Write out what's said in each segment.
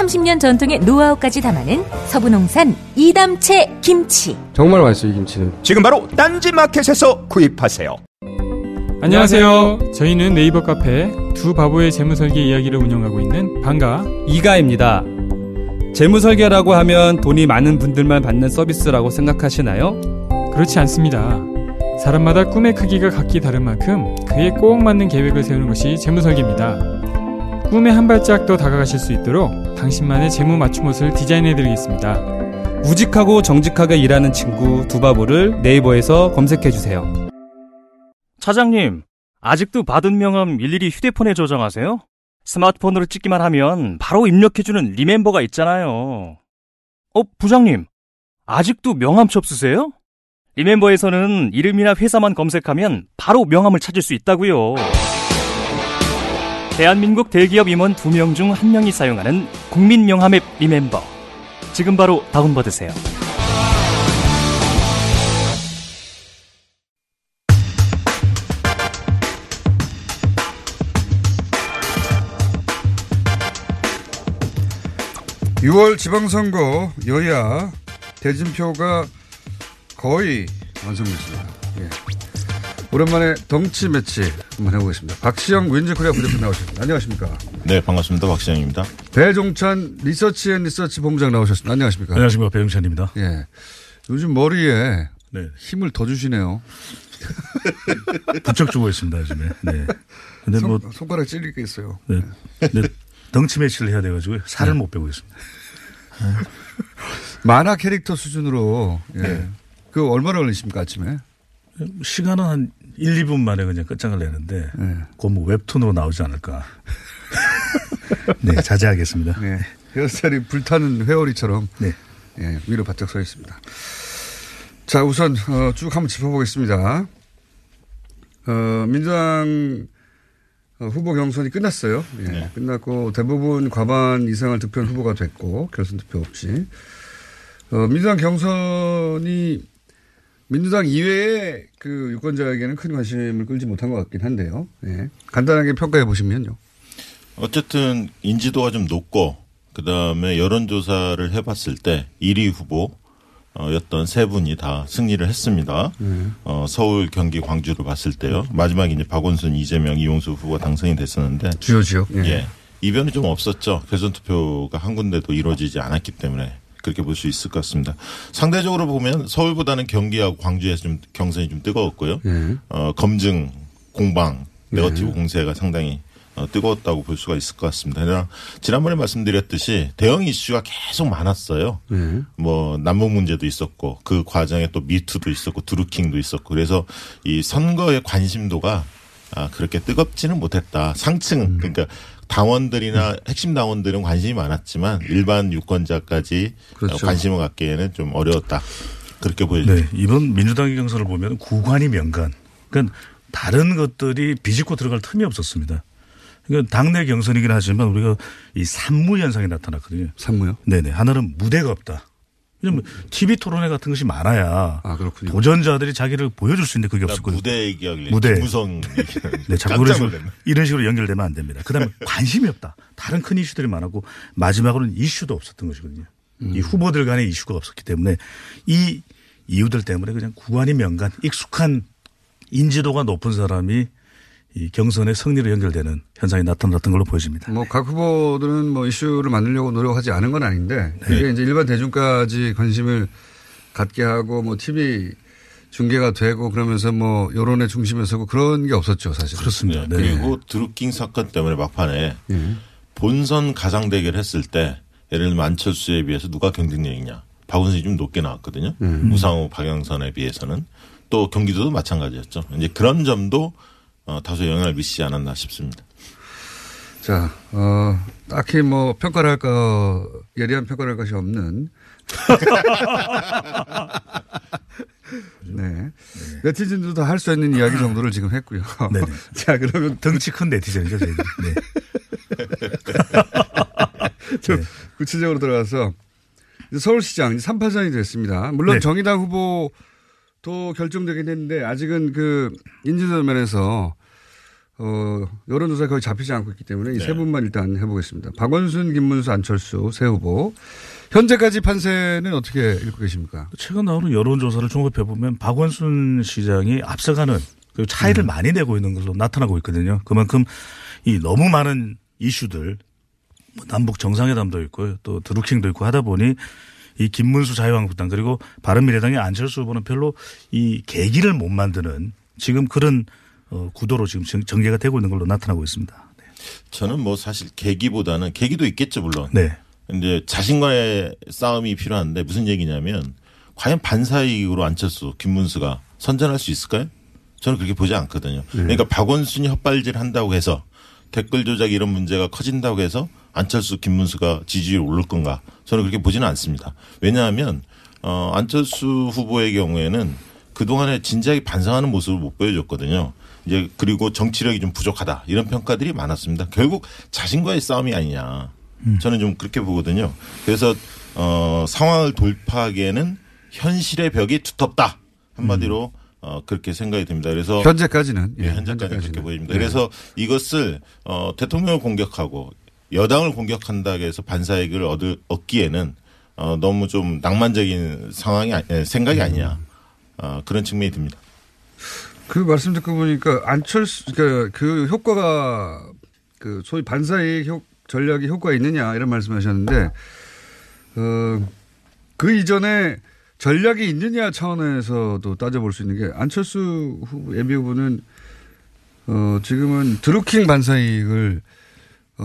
30년 전통의 노하우까지 담아낸 서부농산 이담채 김치. 정말 맛있어요, 이 김치는. 지금 바로 딴지 마켓에서 구입하세요. 안녕하세요. 저희는 네이버 카페 두 바보의 재무설계 이야기를 운영하고 있는 방가 이가입니다. 재무설계라고 하면 돈이 많은 분들만 받는 서비스라고 생각하시나요? 그렇지 않습니다. 사람마다 꿈의 크기가 각기 다른 만큼 그에 꼭 맞는 계획을 세우는 것이 재무설계입니다. 꿈에 한 발짝 더 다가가실 수 있도록 당신만의 재무 맞춤 옷을 디자인해드리겠습니다. 우직하고 정직하게 일하는 친구 두바보를 네이버에서 검색해주세요. 차장님, 아직도 받은 명함 일일이 휴대폰에 저장하세요? 스마트폰으로 찍기만 하면 바로 입력해주는 리멤버가 있잖아요. 어, 부장님, 아직도 명함첩 쓰세요? 리멤버에서는 이름이나 회사만 검색하면 바로 명함을 찾을 수 있다고요. 대한민국 대기업 임원 2명 중 1명이 사용하는 국민 명함 앱 리멤버. 지금 바로 다운받으세요. 유 6월 지방선거 여야 대진표가 거의 완성됐습니다. 예. 오랜만에 덩치 매치 한번 해보겠습니다. 박시영 윈지코리아 부대표 나오셨습니다. 안녕하십니까? 네, 반갑습니다. 박시영입니다. 배종찬 리서치 앤 리서치 본부장 나오셨습니다. 안녕하십니까? 안녕하십니까. 배종찬입니다. 예. 요즘 머리에 네. 힘을 더 주시네요. 부쩍 주고 있습니다, 요즘에. 네. 근데 손, 뭐. 손가락 찔리겠어요. 네. 근데 덩치 매치를 해야 돼가지고 살을 네. 못 빼고 있습니다. 만화 캐릭터 수준으로, 예. 네. 그 얼마나 걸리십니까, 아침에? 시간은 한 1, 2분 만에 그냥 끝장을 내는데, 네. 그뭐 웹툰으로 나오지 않을까. 네, 자제하겠습니다. 네. 헤어스타일이 불타는 회오리처럼. 네. 예, 위로 바짝 서 있습니다. 자, 우선, 어, 쭉 한번 짚어보겠습니다. 어, 민주당 어, 후보 경선이 끝났어요. 예, 네. 끝났고 대부분 과반 이상을 득표한 후보가 됐고 결선 투표 없이 어, 민주당 경선이 민주당 이외의 그 유권자에게는 큰 관심을 끌지 못한 것 같긴 한데요. 예. 간단하게 평가해 보시면요. 어쨌든 인지도가 좀 높고 그 다음에 여론조사를 해봤을 때 1위 후보 어, 였던 세 분이 다 승리를 했습니다. 어, 서울, 경기, 광주를 봤을 때요. 마지막에 이제 박원순, 이재명, 이용수 후보가 당선이 됐었는데 주요 지역. 예. 예. 이변이 좀 없었죠. 결선 투표가 한 군데도 이루어지지 않았기 때문에 그렇게 볼 수 있을 것 같습니다. 상대적으로 보면 서울보다는 경기하고 광주에서 좀 경선이 좀 뜨거웠고요. 예. 어, 검증, 공방, 네거티브 공세가 상당히 어, 뜨거웠다고 볼 수가 있을 것 같습니다. 그러나 지난번에 말씀드렸듯이 대형 이슈가 계속 많았어요. 예. 뭐 남북 문제도 있었고 그 과정에 또 미투도 있었고 드루킹도 있었고 그래서 이 선거의 관심도가 아 그렇게 뜨겁지는 못했다. 상층 그러니까 당원들이나 핵심 당원들은 관심이 많았지만 일반 유권자까지 그렇죠. 관심을 갖기에는 좀 어려웠다. 그렇게 보여집니다. 네. 이번 민주당 경선을 보면 구관이 명간. 그러니까 다른 것들이 비집고 들어갈 틈이 없었습니다. 그러니까 당내 경선이긴 하지만 우리가 이 산무 현상이 나타났거든요. 산무요? 네네. 하나는 무대가 없다. 왜냐면 TV 토론회 같은 것이 많아야 아, 그렇군요. 도전자들이 자기를 보여줄 수 있는 그게 나 없었거든요. 무대 얘기하길래 무대. 김무성 네, 자꾸 이런 식으로, 이런 식으로 연결되면 안 됩니다. 그 다음에 관심이 없다. 다른 큰 이슈들이 많았고 마지막으로는 이슈도 없었던 것이거든요. 음. 이 후보들 간의 이슈가 없었기 때문에 이 이유들 때문에 그냥 구관이 명간 익숙한 인지도가 높은 사람이 이 경선의 승리로 연결되는 현상이 나타났던 걸로 보여집니다. 뭐 각 후보들은 뭐 이슈를 만들려고 노력하지 않은 건 아닌데 네. 이게 이제 일반 대중까지 관심을 갖게 하고 뭐 TV 중계가 되고 그러면서 뭐 여론의 중심에 서고 그런 게 없었죠 사실. 그렇습니다. 네. 그리고 드루킹 사건 때문에 막판에 본선 가상 대결 했을 때 예를 들면 안철수에 비해서 누가 경쟁력이냐. 박원순이 좀 높게 나왔거든요. 우상호, 박영선에 비해서는 또 경기도도 마찬가지였죠. 이제 그런 점도 어, 다소 영향을 미치지 않았나 싶습니다. 자, 어, 딱히 뭐 평가를 할 거, 예리한 평가를 할 것이 없는 네. 네티즌들도 할 수 있는 이야기 정도를 지금 했고요. 네네. 자, 그러면 덩치 큰 네티즌이죠, 저희들. 네. 좀 구체적으로 들어가서 이제 서울시장 3파전이 됐습니다. 물론 네. 정의당 후보 도 결정되긴 했는데 아직은 그 인지도 면에서 어, 여론조사에 거의 잡히지 않고 있기 때문에 이 네. 세 분만 일단 해보겠습니다. 박원순, 김문수, 안철수 세 후보. 현재까지 판세는 어떻게 읽고 계십니까? 최근 나오는 여론조사를 종합해 보면 박원순 시장이 앞서가는 그 음. 차이를 많이 내고 있는 것으로 나타나고 있거든요. 그만큼 이 너무 많은 이슈들 뭐 남북 정상회담도 있고 또 드루킹도 있고 하다 보니 이 김문수 자유한국당 그리고 바른미래당의 안철수 후보는 별로 이 계기를 못 만드는 지금 그런 어, 구도로 지금 정- 전개가 되고 있는 걸로 나타나고 있습니다. 저는 뭐 사실 계기보다는 계기도 있겠죠 물론. 네. 이제 자신과의 싸움이 필요한데 무슨 얘기냐면 과연 반사이익으로 안철수, 김문수가 선전할 수 있을까요? 저는 그렇게 보지 않거든요. 그러니까 박원순이 헛발질 한다고 해서 댓글 조작 이런 문제가 커진다고 해서 안철수, 김문수가 지지율 오를 건가? 저는 그렇게 보지는 않습니다. 왜냐하면 어 안철수 후보의 경우에는 그동안에 진지하게 반성하는 모습을 못 보여줬거든요. 이제 그리고 정치력이 좀 부족하다 이런 평가들이 많았습니다. 결국 자신과의 싸움이 아니냐. 저는 좀 그렇게 보거든요. 그래서 어 상황을 돌파하기에는 현실의 벽이 두텁다. 한마디로 어 그렇게 생각이 듭니다. 그래서 현재까지는. 예, 현재까지 그렇게 보입니다. 네. 그래서 이것을 어 대통령을 공격하고 여당을 공격한다고 해서 반사익을 얻을 얻기에는 어 너무 좀 낭만적인 상황이 생각이 아니냐. 어 그런 측면이 듭니다. 그 말씀 듣고 보니까 안철수, 그러니까 그 효과가 그 소위 반사의 효, 전략이 효과가 있느냐 이런 말씀 하셨는데, 어, 그 이전에 전략이 있느냐 차원에서도 따져볼 수 있는 게 안철수 후보, 예비 후보는 어, 지금은 드루킹 반사이익을 어,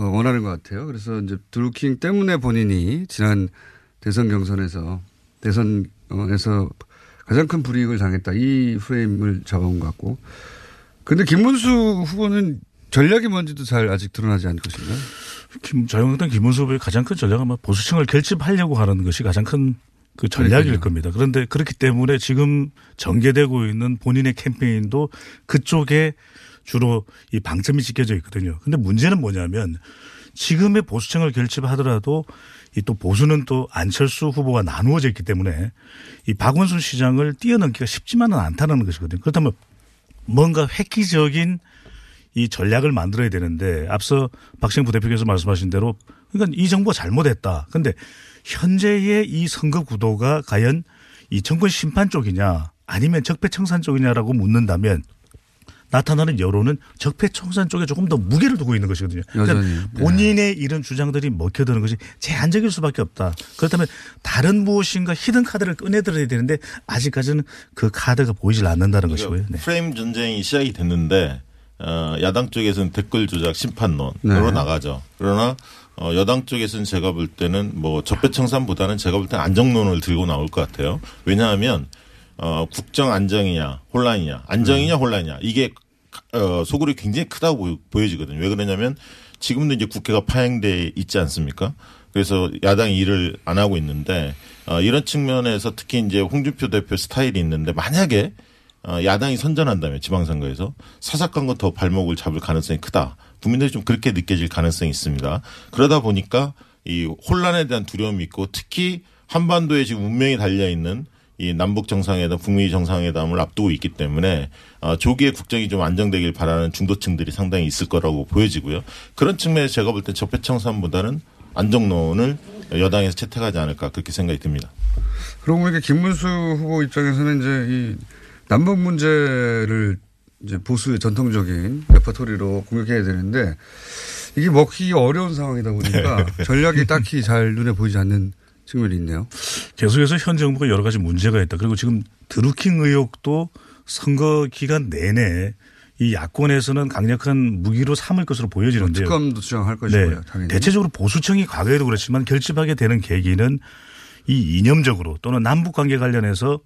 원하는 것 같아요. 그래서 이제 드루킹 때문에 본인이 지난 대선 경선에서 대선에서 가장 큰 불이익을 당했다. 이 프레임을 잡아온 것 같고. 근데 김문수 후보는 전략이 뭔지도 잘 아직 드러나지 않고 있습니다. 김, 자유한국당 김문수 후보의 가장 큰 전략은 아마 보수층을 결집하려고 하는 것이 가장 큰 그 전략일 그러니까요. 겁니다. 그런데 그렇기 때문에 지금 전개되고 있는 본인의 캠페인도 그쪽에 주로 이 방점이 찍혀져 있거든요. 근데 문제는 뭐냐면 지금의 보수층을 결집하더라도 이 또 보수는 또 안철수 후보가 나누어져 있기 때문에 이 박원순 시장을 뛰어넘기가 쉽지만은 않다는 것이거든요. 그렇다면 뭔가 획기적인 이 전략을 만들어야 되는데 앞서 박시영 부대표께서 말씀하신 대로 그러니까 이 정부가 잘못했다. 근데 현재의 이 선거 구도가 과연 이 정권 심판 쪽이냐 아니면 적폐청산 쪽이냐라고 묻는다면 나타나는 여론은 적폐청산 쪽에 조금 더 무게를 두고 있는 것이거든요. 그러니까 여전히. 네. 본인의 이런 주장들이 먹혀드는 것이 제한적일 수밖에 없다. 그렇다면 다른 무엇인가 히든 카드를 꺼내들어야 되는데 아직까지는 그 카드가 보이질 않는다는 것이고요. 네. 프레임 전쟁이 시작이 됐는데 어, 야당 쪽에서는 댓글 조작 심판론으로 네. 나가죠. 그러나 어, 여당 쪽에서는 제가 볼 때는 뭐 적폐청산보다는 제가 볼 때는 안정론을 들고 나올 것 같아요. 왜냐하면 어, 국정 안정이냐 혼란이냐 안정이냐 혼란이냐 이게 어, 소굴이 굉장히 크다고 보여- 보여지거든요. 왜 그러냐면 지금도 이제 국회가 파행돼 있지 않습니까? 그래서 야당이 일을 안 하고 있는데 어, 이런 측면에서 특히 이제 홍준표 대표 스타일이 있는데 만약에 어, 야당이 선전한다면 지방선거에서 사사건과 더 발목을 잡을 가능성이 크다. 국민들이 좀 그렇게 느껴질 가능성이 있습니다. 그러다 보니까 이 혼란에 대한 두려움이 있고 특히 한반도에 지금 운명이 달려 있는 이 남북 정상회담, 북미 정상회담을 앞두고 있기 때문에 어, 조기에 국정이 좀 안정되길 바라는 중도층들이 상당히 있을 거라고 보여지고요. 그런 측면에서 제가 볼 때 적폐청산보다는 안정론을 여당에서 채택하지 않을까 그렇게 생각이 듭니다. 그러고 보니까 김문수 후보 입장에서는 이제 이 남북 문제를 이제 보수의 전통적인 레퍼토리로 공격해야 되는데 이게 먹기 어려운 상황이다 보니까 전략이 딱히 잘 눈에 보이지 않는 측면이 있네요. 계속해서 현 정부가 여러 가지 문제가 있다. 그리고 지금 드루킹 의혹도 선거 기간 내내 이 야권에서는 강력한 무기로 삼을 것으로 보여지는데요. 특검도 주장할 것이고요. 당연히. 네. 대체적으로 보수층이 과거에도 그렇지만 결집하게 되는 계기는 이 이념적으로 또는 남북 관계 관련해서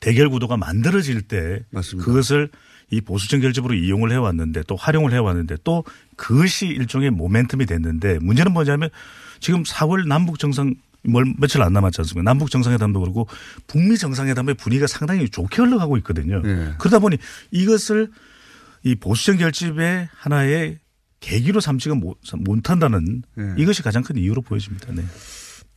대결 구도가 만들어질 때 맞습니다. 그것을 이 보수층 결집으로 이용을 해왔는데 또 활용을 해왔는데 또 그것이 일종의 모멘텀이 됐는데 문제는 뭐냐면 지금 4월 남북 정상 뭘 며칠 안 남았지 않습니까? 남북 정상회담도 그렇고 북미 정상회담의 분위기가 상당히 좋게 흘러가고 있거든요. 예. 그러다 보니 이것을 이 보수적 결집의 하나의 계기로 삼지가 못, 못한다는 예. 이것이 가장 큰 이유로 보여집니다. 네.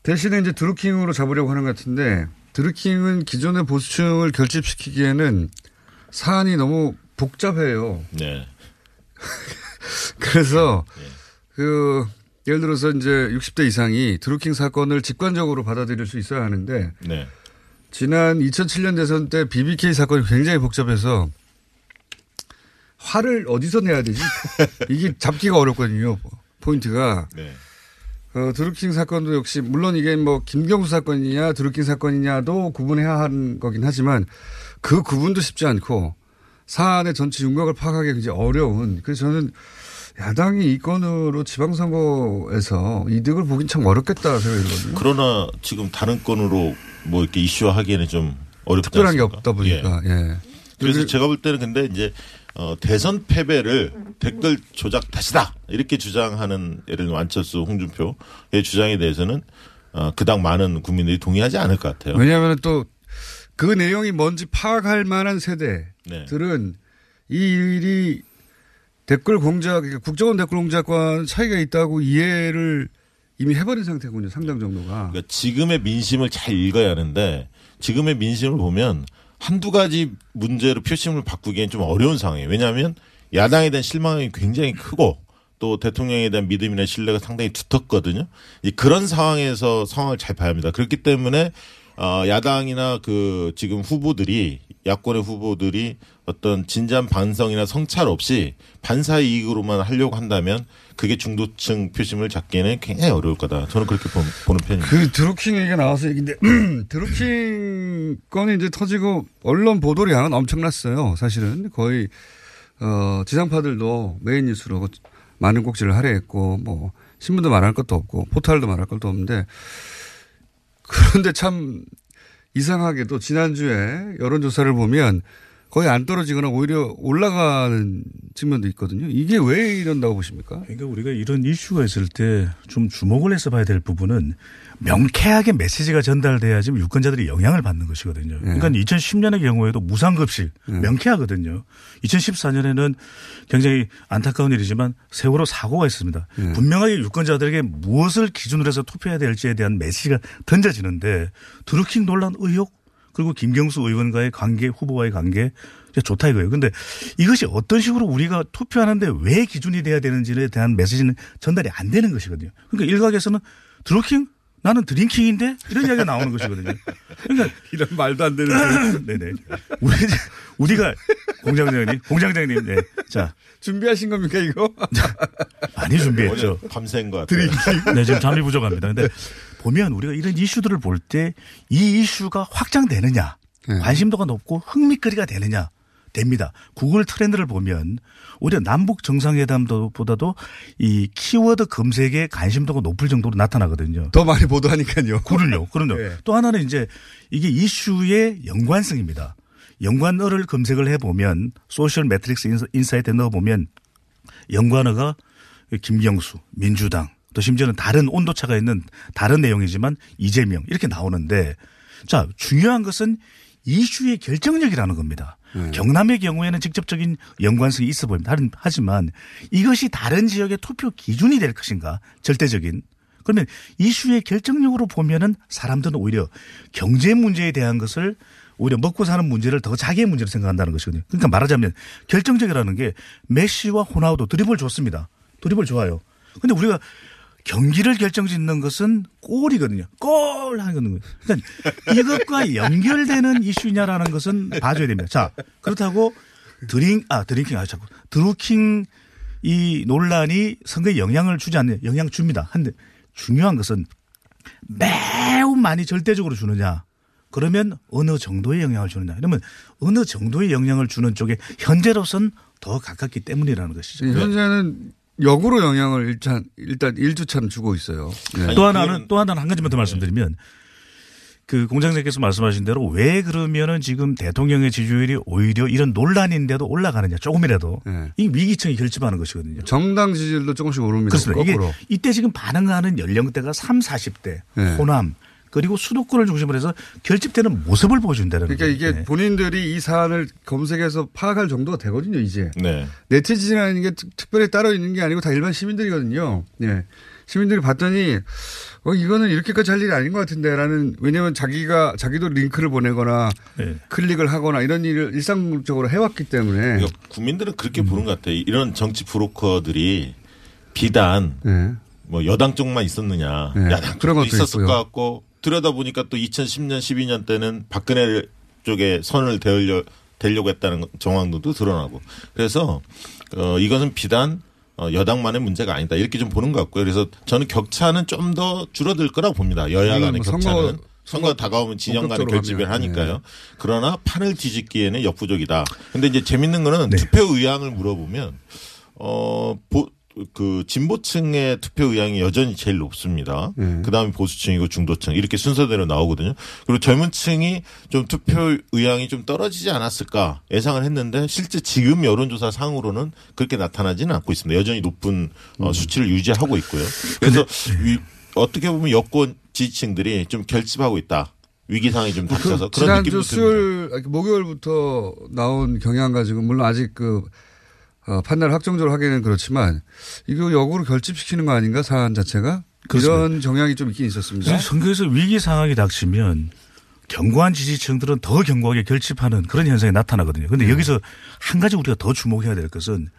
대신에 이제 드루킹으로 잡으려고 하는 것 같은데 드루킹은 기존의 보수층을 결집시키기에는 사안이 너무 복잡해요. 네. 그래서 그 예를 들어서 이제 60대 이상이 드루킹 사건을 직관적으로 받아들일 수 있어야 하는데 네. 지난 2007년 대선 때 BBK 사건이 굉장히 복잡해서 화를 어디서 내야 되지? 이게 잡기가 어렵거든요. 포인트가. 네. 어, 드루킹 사건도 역시 물론 이게 뭐 김경수 사건이냐 드루킹 사건이냐도 구분해야 하는 거긴 하지만 그 구분도 쉽지 않고 사안의 전체 윤곽을 파악하기 굉장히 어려운 그래서 저는 야당이 이 건으로 지방선거에서 이득을 보긴 참 어렵겠다 생각이 들거든요. 그러나 지금 다른 건으로 뭐 이렇게 이슈화하기에는 좀 어렵지 특별한 게 않습니까? 없다 보니까 예. 그래서 제가 볼 때는 근데 이제 어, 대선 패배를 댓글 조작 탓이다 이렇게 주장하는 예를 들면 안철수, 홍준표의 주장에 대해서는 어, 그닥 많은 국민들이 동의하지 않을 것 같아요. 왜냐하면 또 그 내용이 뭔지 파악할 만한 네. 세대들은 이 일이 댓글 공작, 국정원 댓글 공작과 차이가 있다고 이해를 이미 해버린 상태군요. 상당 정도가. 그러니까 지금의 민심을 잘 읽어야 하는데 지금의 민심을 보면 한두 가지 문제로 표심을 바꾸기엔 좀 어려운 상황이에요. 왜냐하면 야당에 대한 실망이 굉장히 크고 또 대통령에 대한 믿음이나 신뢰가 상당히 두텁거든요. 이 그런 상황에서 상황을 잘 봐야 합니다. 그렇기 때문에 어 야당이나 그 지금 후보들이 야권의 후보들이 어떤 진지한 반성이나 성찰 없이 반사 이익으로만 하려고 한다면 그게 중도층 표심을 잡기에는 굉장히 어려울 거다. 저는 그렇게 보- 보는 편입니다. 그 드루킹 얘기가 나와서 얘기인데 드루킹 건이 이제 터지고 언론 보도량은 엄청났어요. 사실은 거의 어 지상파들도 메인 뉴스로 많은 꼭지를 할애했고 뭐 신문도 말할 것도 없고 포털도 말할 것도 없는데 그런데 참 이상하게도 지난주에 여론조사를 보면 거의 안 떨어지거나 오히려 올라가는 측면도 있거든요. 이게 왜 이런다고 보십니까? 그러니까 우리가 이런 이슈가 있을 때 좀 주목을 해서 봐야 될 부분은 명쾌하게 메시지가 전달돼야지 유권자들이 영향을 받는 것이거든요. 그러니까 2010년의 경우에도 무상급식 명쾌하거든요. 2014년에는 굉장히 안타까운 일이지만 세월호 사고가 있습니다. 분명하게 유권자들에게 무엇을 기준으로 해서 투표해야 될지에 대한 메시지가 던져지는데 드루킹 논란 의혹 그리고 김경수 의원과의 관계 후보와의 관계 좋다 이거예요. 근데 이것이 어떤 식으로 우리가 투표하는데 왜 기준이 돼야 되는지에 대한 메시지는 전달이 안 되는 것이거든요. 그러니까 일각에서는 드루킹 나는 드링킹인데 이런 이야기가 나오는 것이거든요. 그러니까 이런 말도 안 되는 네네. 우리 우리가 공장장님 공장장님 네. 자 준비하신 겁니까 이거? 많이 준비했죠. 밤샌 것 같아요. 네, 지금 잠이 부족합니다. 근데 보면 우리가 이런 이슈들을 볼 때 이 이슈가 확장되느냐, 관심도가 높고 흥미거리가 되느냐, 됩니다. 구글 트렌드를 보면 오히려 남북 정상회담보다도 이 키워드 검색에 관심도가 높을 정도로 나타나거든요. 더 많이 보도하니까요. 그럼요. 그럼요. 네. 또 하나는 이제 이게 이슈의 연관성입니다. 연관어를 검색을 해보면 소셜 매트릭스 인사- 인사이트에 넣어보면 연관어가 김경수, 민주당, 또 심지어는 다른 온도차가 있는 다른 내용이지만 이재명 이렇게 나오는데 자, 중요한 것은 이슈의 결정력이라는 겁니다. 경남의 경우에는 직접적인 연관성이 있어 보입니다. 하지만 이것이 다른 지역의 투표 기준이 될 것인가 절대적인 그러면 이슈의 결정력으로 보면은 사람들은 오히려 경제 문제에 대한 것을 오히려 먹고 사는 문제를 더 자기의 문제로 생각한다는 것이거든요. 그러니까 말하자면 결정적이라는 게 메시와 호나우도 드리블 좋습니다. 드리블 좋아요. 근데 우리가 경기를 결정짓는 것은 골이거든요. 골 하는 거예요. 그러니까 이것과 연결되는 이슈냐라는 것은 봐줘야 됩니다. 자, 그렇다고 드링, 아, drinking, 아, 자꾸. 드루킹 이 논란이 선거에 영향을 주지 않는, 영향 줍니다. 한데 중요한 것은 매우 많이 절대적으로 주느냐. 그러면 어느 정도의 영향을 주느냐. 그러면 어느 정도의 영향을 주는 쪽에 현재로선 더 가깝기 때문이라는 것이죠. 네, 현재는 역으로 영향을 일단 일단 일주차는 주고 있어요. 네. 또 하나는 또 하나는 한 가지만 더 말씀드리면 그 공장장께서 말씀하신 대로 왜 그러면은 지금 대통령의 지지율이 오히려 이런 논란인데도 올라가느냐 조금이라도 네. 이 위기층이 결집하는 것이거든요. 정당 지지율도 조금씩 오릅니다. 그렇습니다. 이게 거꾸로. 이때 지금 반응하는 연령대가 3, 40대 네. 호남 그리고 수도권을 중심으로 해서 결집되는 모습을 보여준다는 그러니까 거죠. 이게 네. 본인들이 이 사안을 검색해서 파악할 정도가 되거든요, 이제. 네. 네티즌이라는 게 특- 특별히 따로 있는 게 아니고 다 일반 시민들이거든요. 예. 시민들이 봤더니 어 이거는 이렇게까지 할 일이 아닌 것 같은데라는 왜냐하면 자기가 자기도 링크를 보내거나 네. 클릭을 하거나 이런 일을 일상적으로 해왔기 때문에 그러니까 국민들은 그렇게 보는 것 같아요. 이런 정치 브로커들이 비단 네. 뭐 여당 쪽만 있었느냐, 네. 야당 그런 쪽도 것도 있었을 있고요. 것 같고 들여다 보니까 또 2010년, 12년 때는 박근혜 쪽에 선을 대려 대려고 했다는 정황도 드러나고 그래서 어 이것은 비단 어, 여당만의 문제가 아니다 이렇게 좀 보는 것 같고요. 그래서 저는 격차는 좀 더 줄어들 거라고 봅니다. 여야 간의 뭐 격차는 선거- 선거, 다가오면 진영 간의 결집을 하니까요. 그러나 판을 뒤집기에는 역부족이다. 근데 이제 재밌는 거는 투표 의향을 물어보면 어, 보, 그 진보층의 투표 의향이 여전히 제일 높습니다. 네. 그 다음에 보수층이고 중도층 이렇게 순서대로 나오거든요. 그리고 젊은층이 좀 투표 의향이 좀 떨어지지 않았을까 예상을 했는데 실제 지금 여론조사 상으로는 그렇게 나타나지는 않고 있습니다. 여전히 높은 어, 수치를 유지하고 있고요. 그래서 위- 어떻게 보면 여권 지지층들이 좀 결집하고 있다. 위기 상황이 좀 닥쳐서 그 그런 지난주 느낌도 듭니다. 수요일 아니, 목요일부터 나온 경향 가지고 물론 아직 그 어, 판단을 확정적으로 하기는 그렇지만 이거 역으로 결집시키는 거 아닌가 사안 자체가 이런 정향이 좀 있긴 있었습니다. 선거에서 위기 상황이 닥치면 견고한 지지층들은 더 견고하게 결집하는 그런 현상이 나타나거든요. 그런데 여기서 한 가지 우리가 더 주목해야 될 것은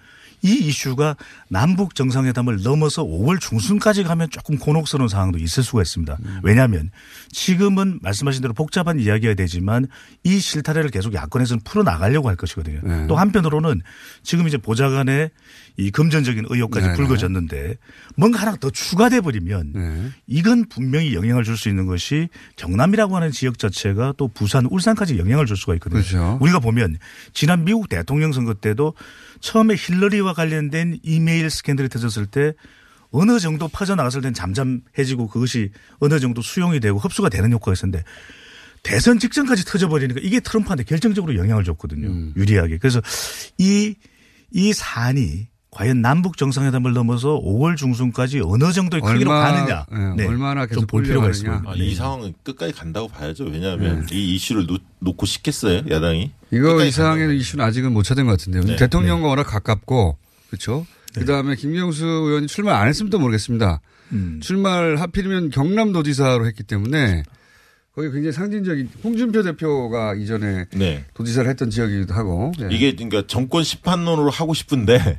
이 이슈가 남북 정상회담을 넘어서 5월 중순까지 가면 조금 곤혹스러운 상황도 있을 수가 있습니다. 왜냐하면 지금은 말씀하신 대로 복잡한 이야기가 되지만 이 실타래를 계속 야권에서는 풀어나가려고 할 것이거든요. 네. 또 한편으로는 지금 이제 보좌관의 이 금전적인 의혹까지 네, 네. 불거졌는데 뭔가 하나 더 추가돼 버리면 네. 이건 분명히 영향을 줄 수 있는 것이 경남이라고 하는 지역 자체가 또 부산, 울산까지 영향을 줄 수가 있거든요. 그렇죠. 우리가 보면 지난 미국 대통령 선거 때도 처음에 힐러리와 관련된 이메일 스캔들이 터졌을 때 어느 정도 퍼져나갔을 땐 잠잠해지고 그것이 어느 정도 수용이 되고 흡수가 되는 효과가 있었는데 대선 직전까지 터져버리니까 이게 트럼프한테 결정적으로 영향을 줬거든요. 음. 유리하게. 그래서 이, 이 사안이 과연 남북 정상회담을 넘어서 5월 중순까지 어느 정도의 크기로 얼마- 가느냐. 네, 얼마나 계속 좀볼 필요가. 있습니다. 아, 네. 이 상황은 끝까지 간다고 봐야죠. 왜냐하면 이 이슈를 놓, 놓고 싶겠어요, 야당이. 이거 이상하게는 이슈는 아직은 못 찾은 것 같은데요. 네. 대통령과 워낙 가깝고 그렇죠. 그다음에 김경수 의원이 출마 안 했으면 또 모르겠습니다. 음. 출마를 하필이면 경남도지사로 했기 때문에 거기 굉장히 상징적인 홍준표 대표가 이전에 네. 도지사를 했던 지역이기도 하고 예. 이게 그러니까 정권 심판론으로 하고 싶은데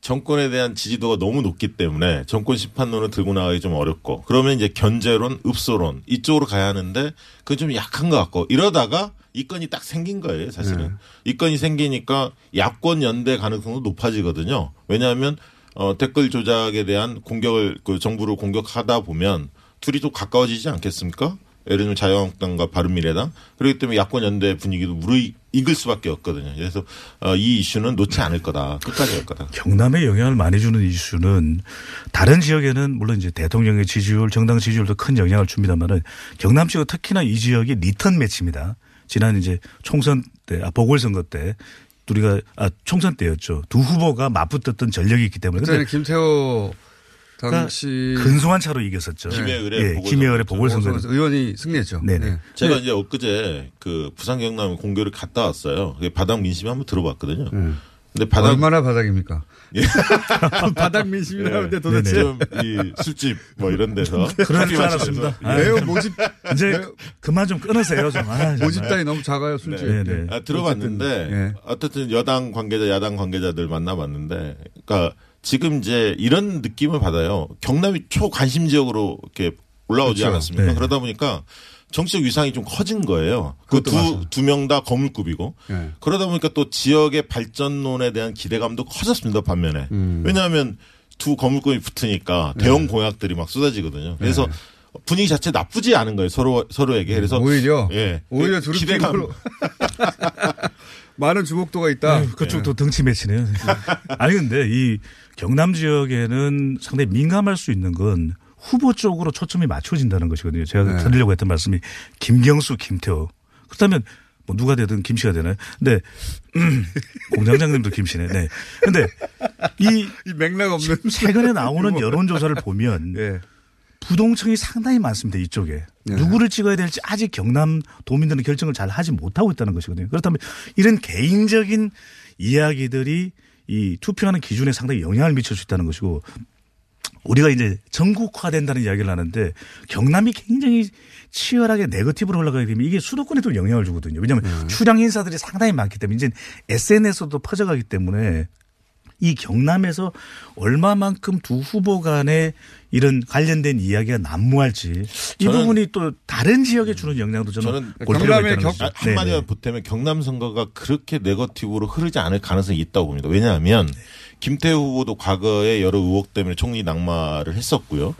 정권에 대한 지지도가 너무 높기 때문에 정권 심판론을 들고 나가기 좀 어렵고 그러면 이제 견제론, 읍소론 이쪽으로 가야 하는데 그건 좀 약한 것 같고 이러다가 이 건이 딱 생긴 거예요, 사실은. 네. 이 건이 생기니까 야권 연대 가능성도 높아지거든요. 왜냐하면 어, 댓글 조작에 대한 공격을 그 정부를 공격하다 보면 둘이 좀 가까워지지 않겠습니까? 예를 들면 자유한국당과 바른미래당 그렇기 때문에 야권 연대 분위기도 무르익을 수밖에 없거든요. 그래서 어, 이 이슈는 놓지 않을 거다. 끝까지 갈 거다. 경남에 영향을 많이 주는 이슈는 다른 지역에는 물론 이제 대통령의 지지율, 정당 지지율도 큰 영향을 줍니다만은 경남 지역 특히나 이 지역이 리턴 매치입니다. 지난 이제 총선 때, 아, 보궐선거 때 우리가 아, 총선 때였죠. 두 후보가 맞붙었던 전력이 있기 때문에. 그때는 근데 김태호 당시 근소한 차로 이겼었죠. 김해을의 예, 보궐선거. 김해을의 보궐선거. 의원이 승리했죠. 네네. 네. 제가 이제 엊그제 그 부산 경남 근교를 갔다 왔어요. 그게 바닥 민심이 한번 들어봤거든요. 근데 바닥 얼마나 바닥입니까? 예. 바닥 민심이라는데 도대체 지금 이 술집 뭐 이런 데서 커피 줄 알았습니다. 아, 매우 모집 이제 그만 좀 끊으세요 좀. 아, 정말. 모집 단이 너무 작아요 술집. 네, 네. 아, 들어봤는데 어쨌든, 예. 어쨌든 여당 관계자, 야당 관계자들 만나봤는데, 그러니까 지금 이제 이런 느낌을 받아요. 경남이 초관심 지역으로 이렇게 올라오지 그렇죠. 않았습니까? 네. 그러다 보니까 정치적 위상이 좀 커진 거예요. 그 두. 두 명 다 거물급이고 예. 그러다 보니까 또 지역의 발전론에 대한 기대감도 커졌습니다. 반면에 음. 왜냐하면 두 거물급이 붙으니까 네. 대형 공약들이 막 쏟아지거든요. 그래서 분위기 자체 나쁘지 않은 거예요. 서로 서로에게. 그래서 오히려 예 오히려 그 두릅 기대감 많은 주목도가 있다. 아유, 그쪽도 덩치 매치네요. 아니 근데 이 경남 지역에는 상당히 민감할 수 있는 건 후보 쪽으로 초점이 맞춰진다는 것이거든요. 제가 네. 드리려고 했던 말씀이 김경수, 김태호. 그렇다면 뭐 누가 되든 김 씨가 되나요? 근데 음, 공장장님도 김 씨네. 네. 근데 이, 이 맥락 없는 최근에 나오는 여론조사를 보면 예. 부동층이 상당히 많습니다. 이쪽에. 네. 누구를 찍어야 될지 아직 경남 도민들은 결정을 잘 하지 못하고 있다는 것이거든요. 그렇다면 이런 개인적인 이야기들이 이 투표하는 기준에 상당히 영향을 미칠 수 있다는 것이고 우리가 이제 전국화된다는 이야기를 하는데 경남이 굉장히 치열하게 네거티브로 올라가게 되면 이게 수도권에도 영향을 주거든요. 왜냐하면 네. 출향 인사들이 상당히 많기 때문에 이제 SNS도 퍼져가기 때문에 이 경남에서 얼마만큼 두 후보 간에 이런 관련된 이야기가 난무할지 이 부분이 또 다른 지역에 주는 영향도 저는, 저는 경남의 것이죠. 아, 한마디만. 보태면 경남 선거가 그렇게 네거티브로 흐르지 않을 가능성이 있다고 봅니다. 왜냐하면 김태우 후보도 과거에 여러 의혹 때문에 총리 낙마를 했었고요.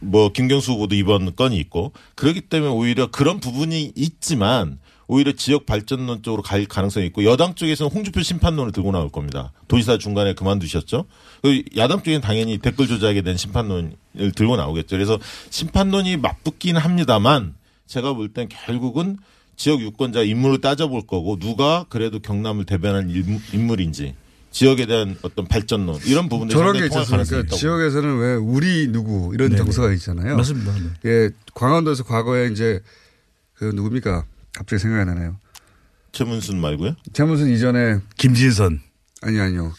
그뭐 김경수 후보도 이번 건이 있고 그렇기 때문에 오히려 그런 부분이 있지만 오히려 지역 발전론 쪽으로 갈 가능성이 있고 여당 쪽에서는 홍준표 심판론을 들고 나올 겁니다. 도지사 중간에 그만두셨죠. 그 야당 쪽에는 당연히 댓글 조작에 대한 심판론을 들고 나오겠죠. 그래서 심판론이 맞붙긴 합니다만 제가 볼 땐 결국은 지역 유권자 인물을 따져볼 거고 누가 그래도 경남을 일- 인물인지 지역에 대한 어떤 발전론 이런 부분들이 저런 게? 있다고. 지역에서는 왜 우리 누구 이런 네네. 정서가 있잖아요. 맞습니다. 네. 예, 강원도에서 과거에 이제 그 누굽니까? 갑자기 생각이 안 나네요. 최문순 말고요. 최문순 이전에 김진선 아니 아니요.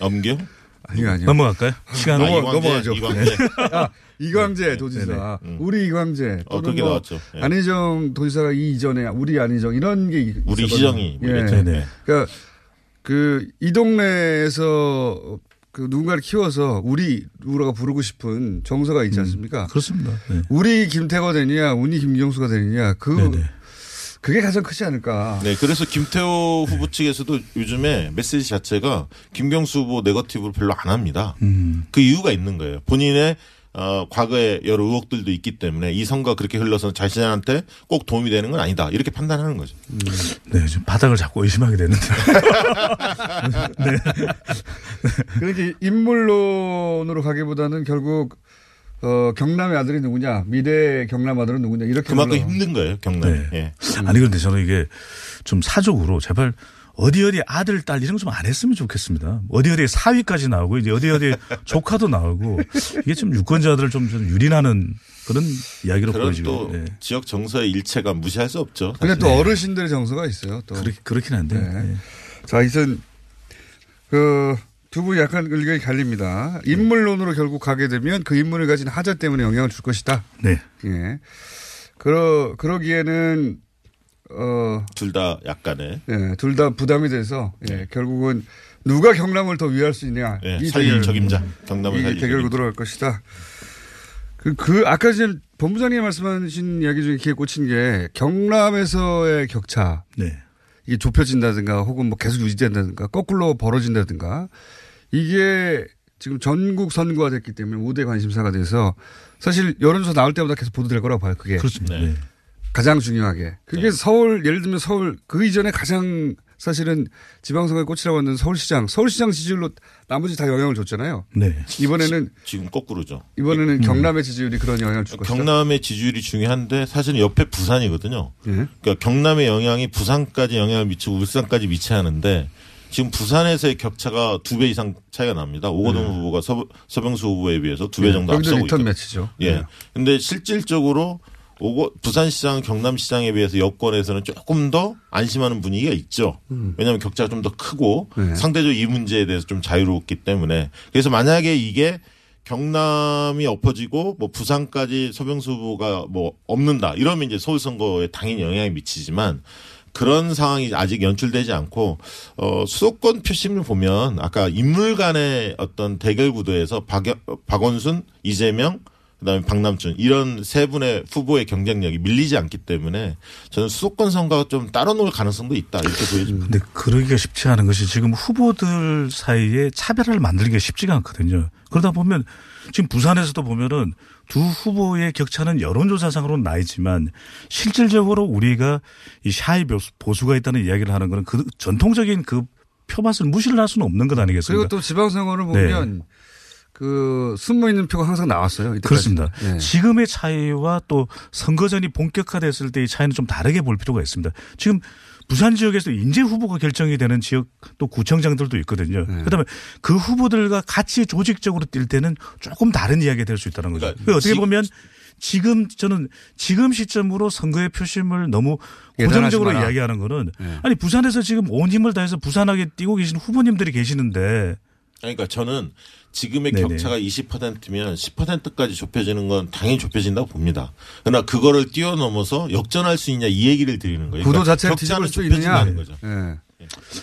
엄교? 아니요 아니요. 넘어갈까요? 시간 넘어- 이광재, 넘어가죠. 이광재. 아, 이광재 도지사, 음. 우리 이광재, 어, 그렇게 뭐 나왔죠. 예. 안희정 도지사가 이 이전에 우리 안희정 이런 게 있- 우리. 희정이 뭐 예. 네네. 네. 그러니까 그 이 동네에서 그 누군가를 키워서 우리 누구라고 부르고 싶은 정서가 있지 않습니까? 그렇습니다. 네. 우리 김태가 되느냐, 우리 김경수가 되느냐, 그 네네. 그게 가장 크지 않을까. 네, 그래서 김태호 후보 측에서도 요즘에 메시지 자체가 김경수 후보 네거티브를 별로 안 합니다. 음. 그 이유가 있는 거예요. 본인의 어, 과거에 여러 의혹들도 있기 때문에 이 선거가 그렇게 흘러서 자신한테 꼭 도움이 되는 건 아니다. 이렇게 판단하는 거죠. 네, 지금 바닥을 자꾸 의심하게 되는데. 그렇게 인물론으로 가기보다는 결국 어, 경남의 아들이 누구냐, 미래 경남 아들은 누구냐 이렇게 그만큼 올라가. 힘든 거예요, 경남이. 네. 예. 아니 그런데 저는 이게 좀 사적으로 제발 어디 어디 아들 딸 이런 거 좀 안 했으면 좋겠습니다. 어디 어디 사위까지 나오고 이제 어디 어디 조카도 나오고 이게 좀 유권자들을 좀, 좀 유린하는 그런 이야기로 보여지고 또 네. 지역 정서의 일체가 무시할 수 없죠. 근데 또. 어르신들의 정서가 있어요. 또. 그렇, 그렇긴 한데 네. 네. 자, 이선 그 두 분이 약간 의견이 갈립니다. 인물론으로 결국 가게 되면 그 인물을 가진 하자 때문에 영향을 줄 것이다. 네. 예. 그러 그러기에는 어, 둘 다 약간의 예, 둘 다 부담이 돼서 예, 결국은 누가 경남을 더 위할 수 있냐 예, 이 살릴 대결, 적임자. 경남을 이 살릴 대결로. 돌아갈 것이다. 그, 그 아까 전 본부장님 말씀하신 이야기 중에 귀에 꽂힌 게 경남에서의 격차 네. 이게 좁혀진다든가 혹은 뭐 계속 유지된다든가 거꾸로 벌어진다든가 이게 지금 전국 선거가 됐기 때문에 5대 관심사가 돼서 사실 여론조사 나올 때마다 계속 보도될 거라고 봐요. 그게 그렇습니다. 네. 네. 가장 중요하게. 그게 네. 서울 예를 들면 서울 그 이전에 가장 사실은 지방선거의 꽃이라고 하는 서울시장 서울시장 지지율로 나머지 다 영향을 줬잖아요. 네. 이번에는 지 금 거꾸로죠. 이번에는 경남의 지지율이 그런 영향을 줄 것이다. 경남의 지지율이 중요한데 사실은 옆에 부산이거든요. 예. 그러니까 경남의 영향이 부산까지 영향을 미치고 울산까지 미쳐야 하는데 지금 부산에서의 격차가 두 배 이상 차이가 납니다. 오거돈 후보가 서, 서병수 후보에 비해서 두 배 정도 네. 여기도 앞서고 있거든요. 매치죠. 예. 네. 근데 실질적으로 오고 부산시장, 경남시장에 비해서 여권에서는 조금 더 안심하는 분위기가 있죠. 왜냐하면 격차가 좀 더 크고 음. 네. 상대적으로 이 문제에 대해서 좀 자유롭기 때문에 그래서 만약에 이게 경남이 엎어지고 뭐 부산까지 서병수 후보가 뭐 없는다 이러면 이제 서울 선거에 당연히 영향이 미치지만 그런 상황이 아직 연출되지 않고 어 수도권 표심을 보면 아까 인물 간의 어떤 대결 구도에서 박, 박원순, 이재명 그다음에 박남춘 이런 세 분의 후보의 경쟁력이 밀리지 않기 때문에 저는 수도권 선거가 좀 따로 놀 가능성도 있다 이렇게 보여집니다. 근데 그러기가 쉽지 않은 것이 지금 후보들 사이에 차별화를 만들기가 쉽지가 않거든요. 그러다 보면 지금 부산에서도 보면은 두 후보의 격차는 여론조사상으로는 나 있지만 실질적으로 우리가 이 샤이 보수- 보수가 있다는 이야기를 하는 거는 그 전통적인 그 표맛을 무시를 할 수는 없는 것 아니겠습니까? 그리고 또 지방선거를 보면 그 숨어 있는 표가 항상 나왔어요. 이때까지. 그렇습니다. 예. 지금의 차이와 또 선거전이 본격화됐을 때의 차이는 좀 다르게 볼 필요가 있습니다. 지금 부산 지역에서 인재 후보가 결정이 되는 지역 또 구청장들도 있거든요. 네. 그다음에 그 후보들과 같이 조직적으로 뛸 때는 조금 다른 이야기가 될 수 있다는 거죠. 그러니까 어떻게 지- 보면 지금 저는 지금 시점으로 선거의 표심을 너무 고정적으로. 이야기하는 거는 네. 아니 부산에서 지금 온 힘을 다해서 부산하게 뛰고 계신 후보님들이 계시는데 그러니까 저는 지금의 네네. 격차가 20%면 10%까지 좁혀지는 건 당연히 좁혀진다고 봅니다. 그러나 그거를 뛰어넘어서 역전할 수 있냐 이 얘기를 드리는 거예요. 구도 그러니까 자체를 뒤집을 수 있느냐. 거죠. 예.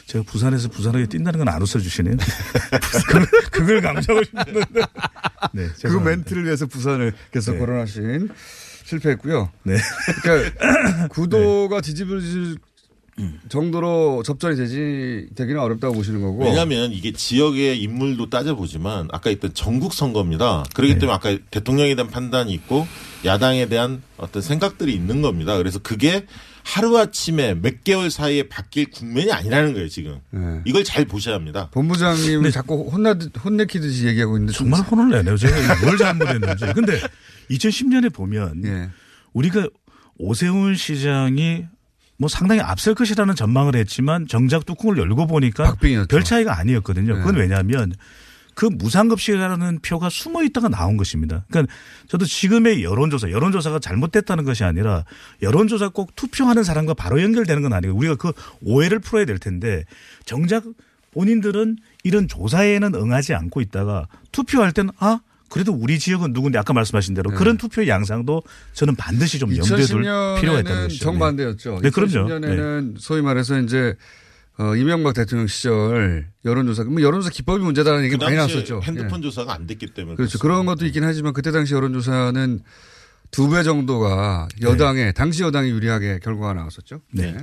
제가 부산에서 부산하게 뛴다는 건 안 웃어주시네요. 그걸, 그걸 강조하고 싶는데. 네, 그. 멘트를 위해서 부산을 계속 네. 거론하신 실패했고요. 네. 그러니까 구도가 뒤집어질 정도로 접전이 되지 되기는 어렵다고 보시는 거고. 왜냐하면 이게 지역의 인물도 따져보지만 아까 했던 전국 선거입니다. 그렇기 네. 때문에 아까 대통령에 대한 판단이 있고 야당에 대한 어떤 생각들이 있는 겁니다. 그래서 그게 하루아침에 몇 개월 사이에 바뀔 국면이 아니라는 거예요, 지금. 네. 이걸 잘 보셔야 합니다. 본부장님 은 자꾸 혼나 혼내키듯이 얘기하고 있는데 정말 혼을 내네요. 제가 뭘 잘못했는지. 근데 2010년에 보면 예. 우리가 오세훈 시장이 뭐 상당히 앞설 것이라는 전망을 했지만 정작 뚜껑을 열고 보니까 박빙이었죠. 별 차이가 아니었거든요. 그건 네. 왜냐하면 그 무상급식이라는 표가 숨어 있다가 나온 것입니다. 그러니까 저도 지금의 여론조사, 여론조사가 잘못됐다는 것이 아니라 여론조사 꼭 투표하는 사람과 바로 연결되는 건 아니고 우리가 그 오해를 풀어야 될 텐데 정작 본인들은 이런 조사에는 응하지 않고 있다가 투표할 때는 아 그래도 우리 지역은 누군데 아까 말씀하신 대로 네. 그런 투표 양상도 저는 반드시 좀 염두에 둘 필요가 있다는 2010년에는 것이죠. 정반대였죠. 네, 그럼요. 2010년에는 소위 말해서 이제 어, 이명박 대통령 시절 여론조사, 뭐 여론조사 기법이 문제다라는 얘기 그 많이 나왔었죠. 핸드폰 예. 조사가 안 됐기 때문에. 그렇죠. 그렇습니다. 그런 것도 있긴 하지만 그때 당시 여론조사는 두 배 정도가 여당에 당시 여당이 유리하게 결과가 나왔었죠. 네.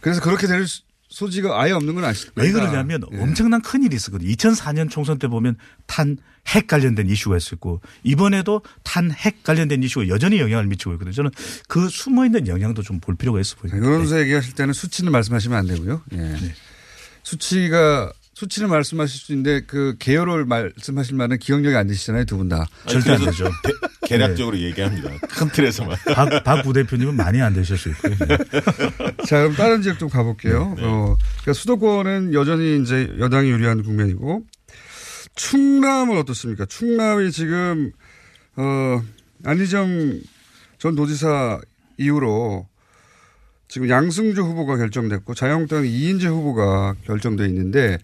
그래서 그렇게 될 수- 소지가 아예 없는 건 아시죠? 왜 그러냐면 예. 엄청난 큰 일이 있었거든요. 2004년 총선 때 보면 탄 핵 관련된 이슈가 있었고 이번에도 탄 핵 관련된 이슈가 여전히 영향을 미치고 있거든요. 저는 그 숨어 있는 영향도 좀 볼 필요가 있어 보입니다. 여론조사 얘기하실 때는 수치는 말씀하시면 안 되고요. 예. 네. 수치가 수치를 말씀하실 수 있는데 그 개요를 말씀하실 만한 기억력이 안 되시잖아요, 두 분 다. 아니, 절대 안 되죠. 대- 계략적으로 얘기합니다. 큰 틀에서만. 박, 박 부대표님은 많이 안 되실 수 있고요. 네. 자, 그럼 다른 지역 좀 가볼게요. 어, 그러니까 수도권은 여전히 이제 여당이 유리한 국면이고 충남은 어떻습니까? 충남이 지금 어, 안희정 전 도지사 이후로 지금 양승주 후보가 결정됐고 자유한국당 이인재 후보가 결정돼 있는데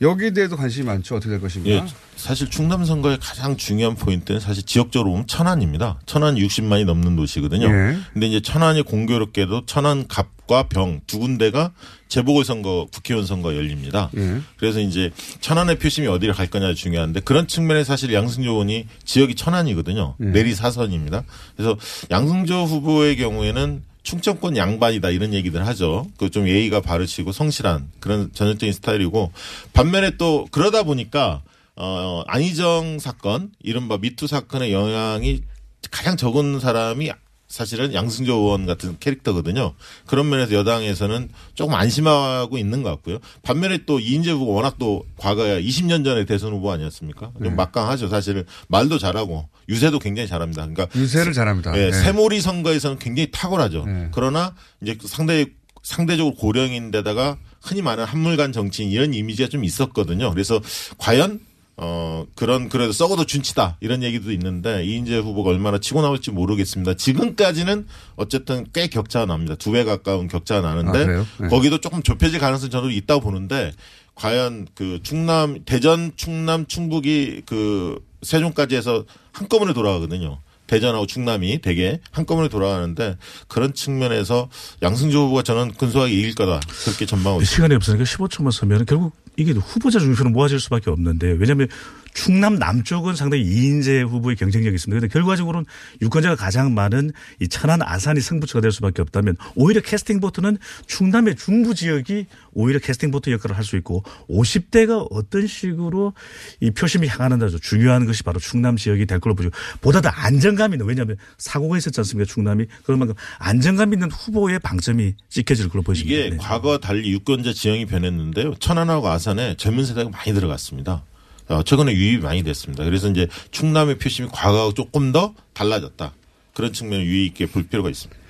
여기에 대해도 관심이 많죠. 어떻게 될 것인가? 예, 사실 충남 선거의 가장 중요한 포인트는 사실 지역적으로 보면 천안입니다. 천안 60만이 넘는 도시거든요. 예. 근데 이제 천안이 공교롭게도 천안 갑과 병 두 군데가 재보궐 선거, 국회의원 선거 열립니다. 예. 그래서 이제 천안의 표심이 어디를 갈 거냐 중요한데 그런 측면에 사실 양승조 의원이 지역이 천안이거든요. 예. 내리 사선입니다. 그래서 양승조 후보의 경우에는 충청권 양반이다 이런 얘기들 하죠. 그 좀 예의가 바르시고 성실한 그런 전형적인 스타일이고 반면에 또 그러다 보니까 어 안희정 사건 이른바 미투 사건의 영향이 가장 적은 사람이 사실은 양승조 의원 같은 캐릭터거든요. 그런 면에서 여당에서는 조금 안심하고 있는 것 같고요. 반면에 또 이인재 후보가 워낙 또 과거에 20년 전에 대선 후보 아니었습니까? 좀 네. 막강하죠. 사실은 말도 잘하고 유세도 굉장히 잘합니다. 그러니까 유세를 잘합니다. 예, 네. 새몰이 선거에서는 굉장히 탁월하죠. 네. 그러나 이제 상대 상대적으로 고령인데다가 흔히 말하는 한물간 정치인 이런 이미지가 좀 있었거든요. 그래서 과연 어 그런 그래도 썩어도 준치다 이런 얘기도 있는데 이인재 후보가 얼마나 치고 나올지 모르겠습니다. 지금까지는 어쨌든 꽤 격차가 납니다. 두 배 가까운 격차가 나는데 아? 네. 거기도 조금 좁혀질 가능성이 저도 있다고 보는데 과연 그 충남 대전 충남 충북이 그 세종까지 해서 한꺼번에 돌아가거든요. 대전하고 충남이 되게 한꺼번에 돌아가는데 그런 측면에서 양승조 후보가 저는 근소하게 이길 거다 그렇게 전망하고 있습니다. 시간이 없으니까 15초만 서면 결국 이게 후보자 중심으로 모아질 수밖에 없는데 왜냐하면 충남 남쪽은 상당히 이인재 후보의 경쟁력이 있습니다. 그런데 결과적으로는 유권자가 가장 많은 이 천안 아산이 승부처가 될 수밖에 없다면 오히려 캐스팅 보트는 충남의 중부 지역이 오히려 캐스팅 보트 역할을 할 수 있고 50대가 어떤 식으로 이 표심이 향하는다죠. 중요한 것이 바로 충남 지역이 될 걸로 보죠. 보다 더 안정감 있는 왜냐하면 사고가 있었지 않습니까 충남이 그런 만큼 안정감 있는 후보의 방점이 찍혀질 걸로 보입니다. 이게 과거와 달리 유권자 지형이 변했는데요. 천안하고 아산에 젊은 세대가 많이 들어갔습니다. 어, 최근에 유입이 많이 됐습니다. 그래서 이제 충남의 표심이 과거하고 조금 더 달라졌다. 그런 측면을 유의 있게 볼 필요가 있습니다.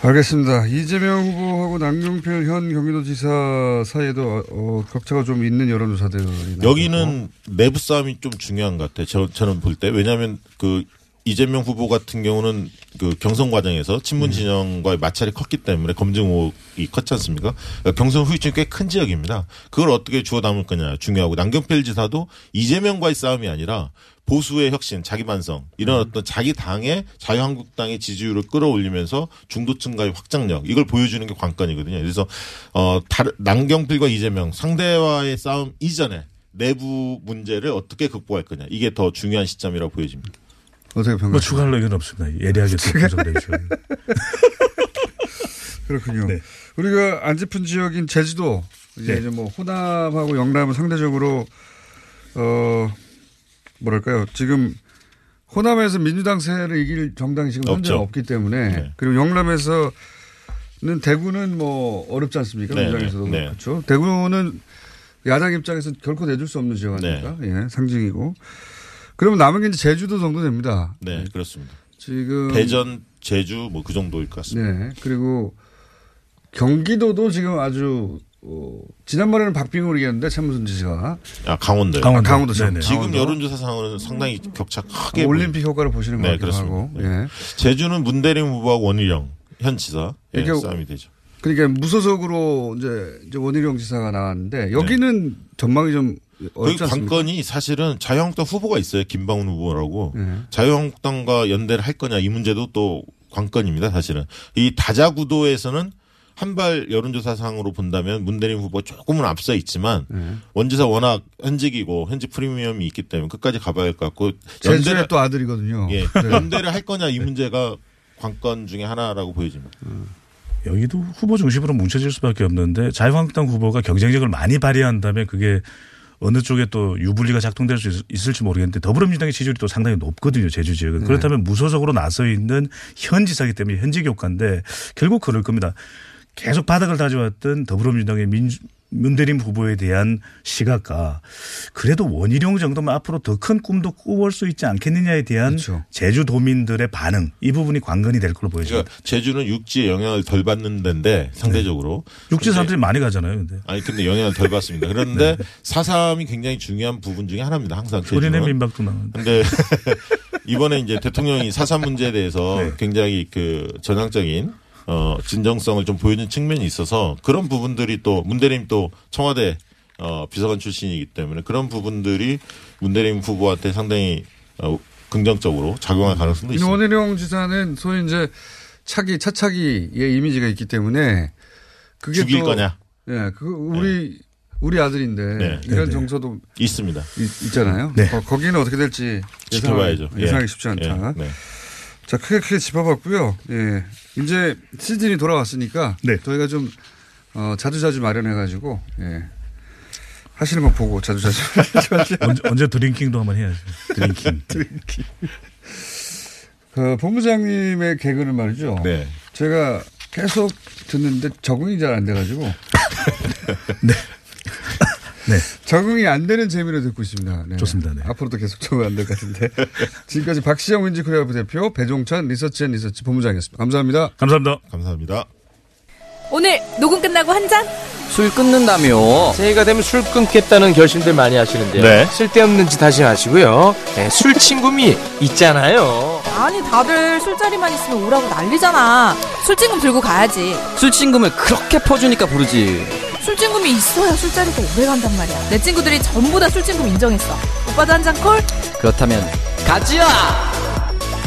알겠습니다. 이재명 후보하고 남경필 현 경기도지사 사이에도 어, 격차가 좀 있는 여론조사들이 여기는 내부 싸움이 좀 중요한 것 같아요. 저, 저는 볼 때. 왜냐하면 그 이재명 후보 같은 경우는 그 경선 과정에서 친문 진영과의 마찰이 컸기 때문에 검증 의혹이 컸지 않습니까? 그러니까 경선 후유증이 꽤 큰 지역입니다. 그걸 어떻게 주워 담을 거냐 중요하고 남경필 지사도 이재명과의 싸움이 아니라 보수의 혁신, 자기 반성 이런 어떤 자기 당의 자유한국당의 지지율을 끌어올리면서 중도층과의 확장력 이걸 보여주는 게 관건이거든요. 그래서 어 다른 남경필과 이재명 상대와의 싸움 이전에 내부 문제를 어떻게 극복할 거냐 이게 더 중요한 시점이라고 보여집니다. 어떻게 평가하세요? 뭐 추가할 의견 없습니다. 예리하게 분석해 주시고. 그렇군요. 우리가 안 짚은 지역인 제주도 이제, 네. 이제 뭐 호남하고 영남은 상대적으로 어 뭐랄까요 지금 호남에서 민주당 세를 이길 정당이 지금 현재. 없기 때문에 네. 그리고 영남에서는 대구는 뭐 어렵지 않습니까? 네, 민주당에서도 네. 그렇죠. 대구는 야당 입장에서 결코 내줄 수 없는 지역 아닙니까? 네. 예, 상징이고. 그러면 남은 게 이제 제주도 정도 됩니다. 네, 그렇습니다. 지금 대전, 제주 뭐 그 정도일 것 같습니다. 네. 그리고 경기도도 지금 아주 어, 지난번에는 박빙으로 이겼는데 최무선 지사가 아, 강원도요. 강원도. 강원도 죠. 지금 강원도. 여론조사상으로는 상당히 격차 크게 올림픽 효과를 보시는 것 네, 같기도 그렇습니다. 하고. 네. 예. 제주는 문대림 후보하고 원희룡 현 지사 예, 이게 싸움이 되죠. 그러니까 무소속으로 이제, 이제 원희룡 지사가 나왔는데 여기는 전망이 좀 그 어렵지 않습니까? 관건이 사실은 자유한국당 후보가 있어요. 김방훈 후보라고. 네. 자유한국당과 연대를 할 거냐 이 문제도 또 관건입니다. 사실은 이 다자 구도에서는 한발 여론조사상으로 본다면 문대림 후보가 조금은 앞서 있지만 네. 원지사 워낙 현직이고 현직 프리미엄이 있기 때문에 끝까지 가봐야 할 것 같고 제주의 또 아들이거든요. 예, 네. 연대를 할 거냐 이 문제가 관건 중에 하나라고 보여집니다. 여기도 후보 중심으로 뭉쳐질 수밖에 없는데 자유한국당 후보가 경쟁력을 많이 발휘한다면 그게 어느 쪽에 또 유불리가 작동될 수 있- 있을지 모르겠는데 더불어민주당의 지지율이 또 상당히 높거든요 제주 지역은 네. 그렇다면 무소속으로 나서 있는 현 지사기 때문에 현직 효과인데 결국 그럴 겁니다. 계속 바닥을 다져왔던 더불어민주당의 민주, 문대림 후보에 대한 시각과 그래도 원희룡 정도면 앞으로 더 큰 꿈도 꾸볼 수 있지 않겠느냐에 대한 그렇죠. 제주도민들의 반응 이 부분이 관건이 될 걸로 보여집니다. 그러니까 제주는 육지에 영향을 덜 받는 데인데 상대적으로 육지 근데- 사람들이 많이 가잖아요. 근데 아니 근데 영향을 덜 받습니다. 그런데 사삼이 굉장히 중요한 부분 중에 하나입니다. 항상 소리내. 민박도 나오는데. 근데 이번에 이제 대통령이 사삼 문제에 대해서 네. 굉장히 그 전향적인 어 진정성을 좀 보여준 측면이 있어서 그런 부분들이 또 문대림 또 청와대 어 비서관 출신이기 때문에 그런 부분들이 문대림 후보한테 상당히 어 긍정적으로 작용할 가능성도 있습니다. 원희룡 지사는 소위 이제 차기 차차기의 이미지가 있기 때문에 그게 죽일 또 거냐? 예, 그 우리 우리 아들인데 네. 이런 네, 네. 정서도 있습니다. 있, 잖아요 네. 거, 기는 어떻게 될지 지켜봐야죠. 예상하기, 예. 쉽지 않다. 예, 네. 자, 크게 크게 짚어봤고요. 예. 이제 시즌이 돌아왔으니까 네. 저희가 좀 어, 자주자주 마련해가지고 예. 하시는 거 보고 자주자주 언제, 언제 drinking도 한번 해야죠. drinking. 그 본부장님의 개그는 말이죠. 네. 제가 계속 듣는데 적응이 잘 안 돼가지고. 네. 네. 적응이 안 되는 재미로 듣고 있습니다. 네. 좋습니다. 네. 앞으로도 계속 적응 안될 것 같은데. 지금까지 박시영 윈지코리아 대표 배종찬 리서치 앤 리서치 본부장이었습니다. 감사합니다. 감사합니다. 감사합니다. 오늘 녹음 끝나고 한 잔? 술 끊는다며 새해가 되면 술 끊겠다는 결심들 많이 하시는데요 네. 쓸데없는 짓 하지 마시고요 네, 술 친구미 있잖아요 아니 다들 술자리만 있으면 오라고 난리잖아. 술친금 들고 가야지. 술친금을 그렇게 퍼주니까 부르지 술친금이 있어야 술자리가 오래 간단 말이야. 내 친구들이 전부 다 술친금 인정했어. 오빠도 한 잔 콜? 그렇다면 가지야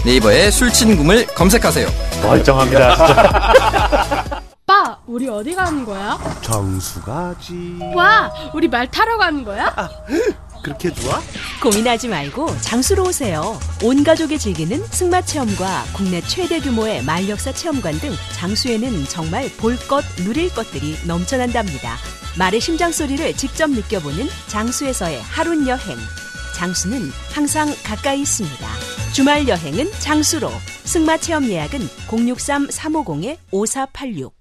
네이버에 술친금을 검색하세요 멀쩡합니다 진짜 오빠, 우리 어디 가는 거야? 정수 가지. 와, 우리 말 타러 가는 거야? 그렇게 좋아? 고민하지 말고 장수로 오세요. 온 가족이 즐기는 승마 체험과 국내 최대 규모의 말역사 체험관 등 장수에는 정말 볼 것, 누릴 것들이 넘쳐난답니다. 말의 심장 소리를 직접 느껴보는 장수에서의 하룬 여행. 장수는 항상 가까이 있습니다. 주말 여행은 장수로. 승마 체험 예약은 063-350-5486.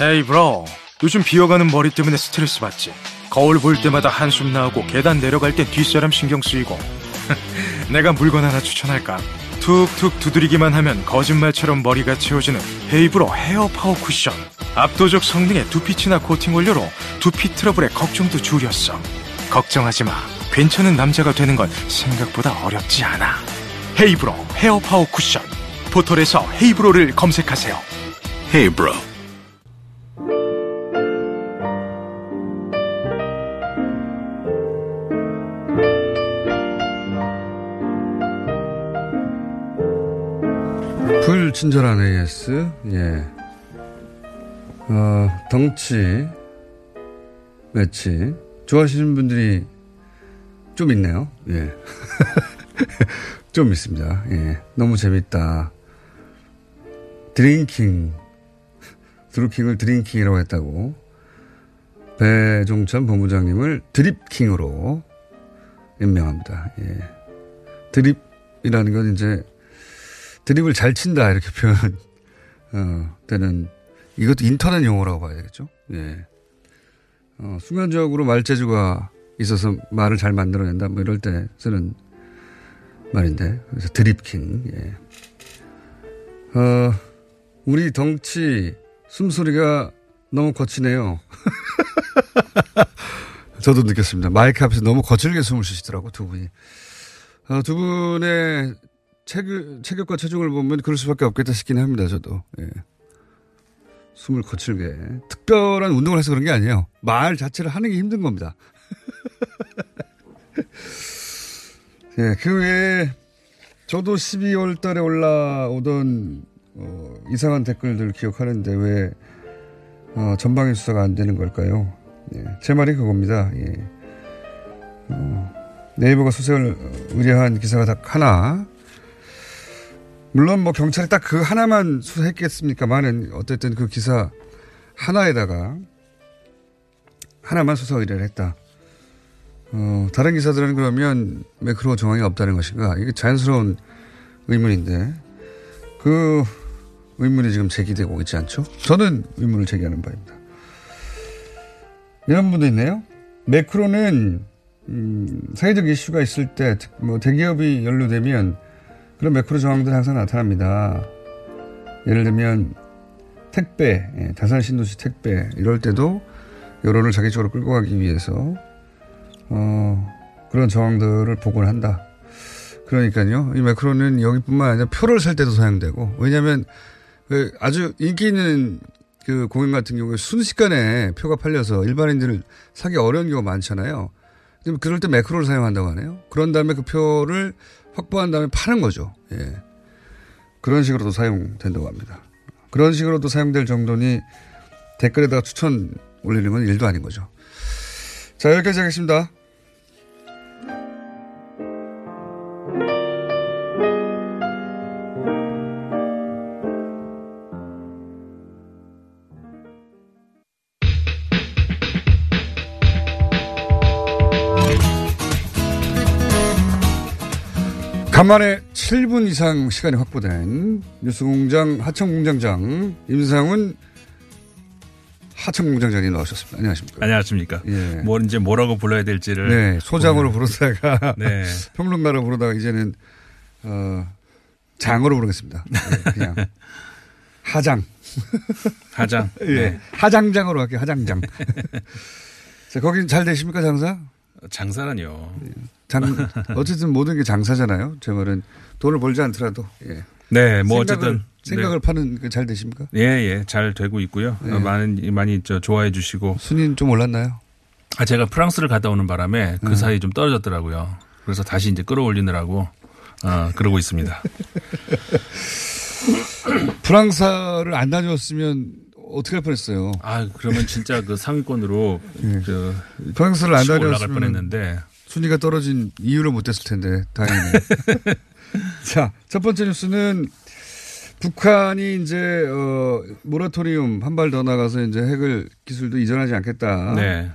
Hey bro 요즘 비어가는 머리 때문에 스트레스 받지 거울 볼 때마다 한숨 나오고 계단 내려갈 땐 뒷사람 신경 쓰이고. 내가 물건 하나 추천할까? 툭툭 두드리기만 하면 거짓말처럼 머리가 채워지는 헤이브로 헤어 파워 쿠션. 압도적 성능의 두피 친화 코팅 원료로 두피 트러블의 걱정도 줄였어. 걱정하지 마. 괜찮은 남자가 되는 건 생각보다 어렵지 않아. 헤이브로 헤어 파워 쿠션. 포털에서 헤이브로를 검색하세요. 헤이브로 불친절한 AS, 예. 어, 덩치, 매치. 좋아하시는 분들이 좀 있네요. 예. 좀 있습니다. 예. 너무 재밌다. drinking. 드루킹을 drinking이라고 했다고. 배종찬 본부장님을 드립킹으로 임명합니다. 예. 드립이라는 건 이제 드립을 잘 친다 이렇게 표현 어, 되는 이것도 인터넷 용어라고 봐야 되겠죠. 예. 어, 수면적으로 말재주가 있어서 말을 잘 만들어낸다 뭐 이럴 때 쓰는 말인데 그래서 드립킹. 예. 어, 우리 덩치 숨소리가 너무 거치네요. 저도 느꼈습니다. 마이크 앞에서 너무 거칠게 숨을 쉬시더라고 두 분이. 어, 두 분의 체격, 체격과 체중을 보면 그럴 수밖에 없겠다 싶긴 합니다, 저도. 예. 숨을 거칠게. 특별한 운동을 해서 그런 게 아니에요. 말 자체를 하는 게 힘든 겁니다. 예, 그 외에 저도 12월 달에 올라오던 어, 이상한 댓글들 기억하는데 왜 어, 전방위 수사가 안 되는 걸까요? 예, 제 말이 그겁니다. 예. 어, 네이버가 수색을 의뢰한 기사가 딱 하나 물론 뭐 경찰이 딱 그 하나만 수사했겠습니까만은 어쨌든 그 기사 하나에다가 하나만 수사 의뢰를 했다. 어, 다른 기사들은 그러면 매크로 정황이 없다는 것인가? 이게 자연스러운 의문인데 그 의문이 지금 제기되고 있지 않죠? 저는 의문을 제기하는 바입니다. 이런 분도 있네요. 매크로는 음, 사회적 이슈가 있을 때, 뭐 대기업이 연루되면 그런 매크로 정황들이 항상 나타납니다. 예를 들면 택배, 예, 다산 신도시 택배 이럴 때도 여론을 자기 쪽으로 끌고 가기 위해서 어, 그런 정황들을 복원 한다. 그러니까요. 이 매크로는 여기뿐만 아니라 표를 살 때도 사용되고 왜냐하면 그 아주 인기 있는 그 공연 같은 경우에 순식간에 표가 팔려서 일반인들을 사기 어려운 경우가 많잖아요. 그럴 때 매크로를 사용한다고 하네요. 그런 다음에 그 표를 확보한 다음에 파는 거죠. 예. 그런 식으로도 사용된다고 합니다. 그런 식으로도 사용될 정도니 댓글에다가 추천 올리는 건 일도 아닌 거죠. 자, 여기까지 하겠습니다. 간만에 7분 이상 시간이 확보된 뉴스공장 하청공장장 임상훈 하청공장장이 나오셨습니다. 안녕하십니까? 안녕하십니까? 예. 뭐 이제 뭐라고 불러야 될지를 네, 소장으로 부르다가 네. 평론가로 부르다가 이제는 어, 장으로 부르겠습니다. 네, 그냥 하장. 하장. 예. 네. 하장장으로 할게요. 하장장. 자, 거긴 잘 되십니까, 장사? 장사라뇨. 장, 어쨌든 모든 게 장사잖아요. 제 말은 돈을 벌지 않더라도. 예. 네, 뭐 생각을, 어쨌든 생각을 네. 파는 게잘 되십니까? 예, 예, 잘 되고 있고요. 네. 어, 많은 많이 저 좋아해 주시고. 순위는 좀 올랐나요? 아, 제가 프랑스를 갔다 오는 바람에 그 네. 사이 좀 떨어졌더라고요. 그래서 다시 이제 끌어올리느라고 어, 그러고 있습니다. 프랑스를 안 다녔으면 어떻게 할 뻔했어요. 아, 그러면 진짜 그 상위권으로 저 예. 프랑스를 안 다녔으면 뻔했는데 순위가 떨어진 이유를 못 됐을 텐데 다행이네. 자, 첫 번째 뉴스는 북한이 이제 어 모라토리움 한 발 더 나가서 이제 핵을 기술도 이전하지 않겠다. 네.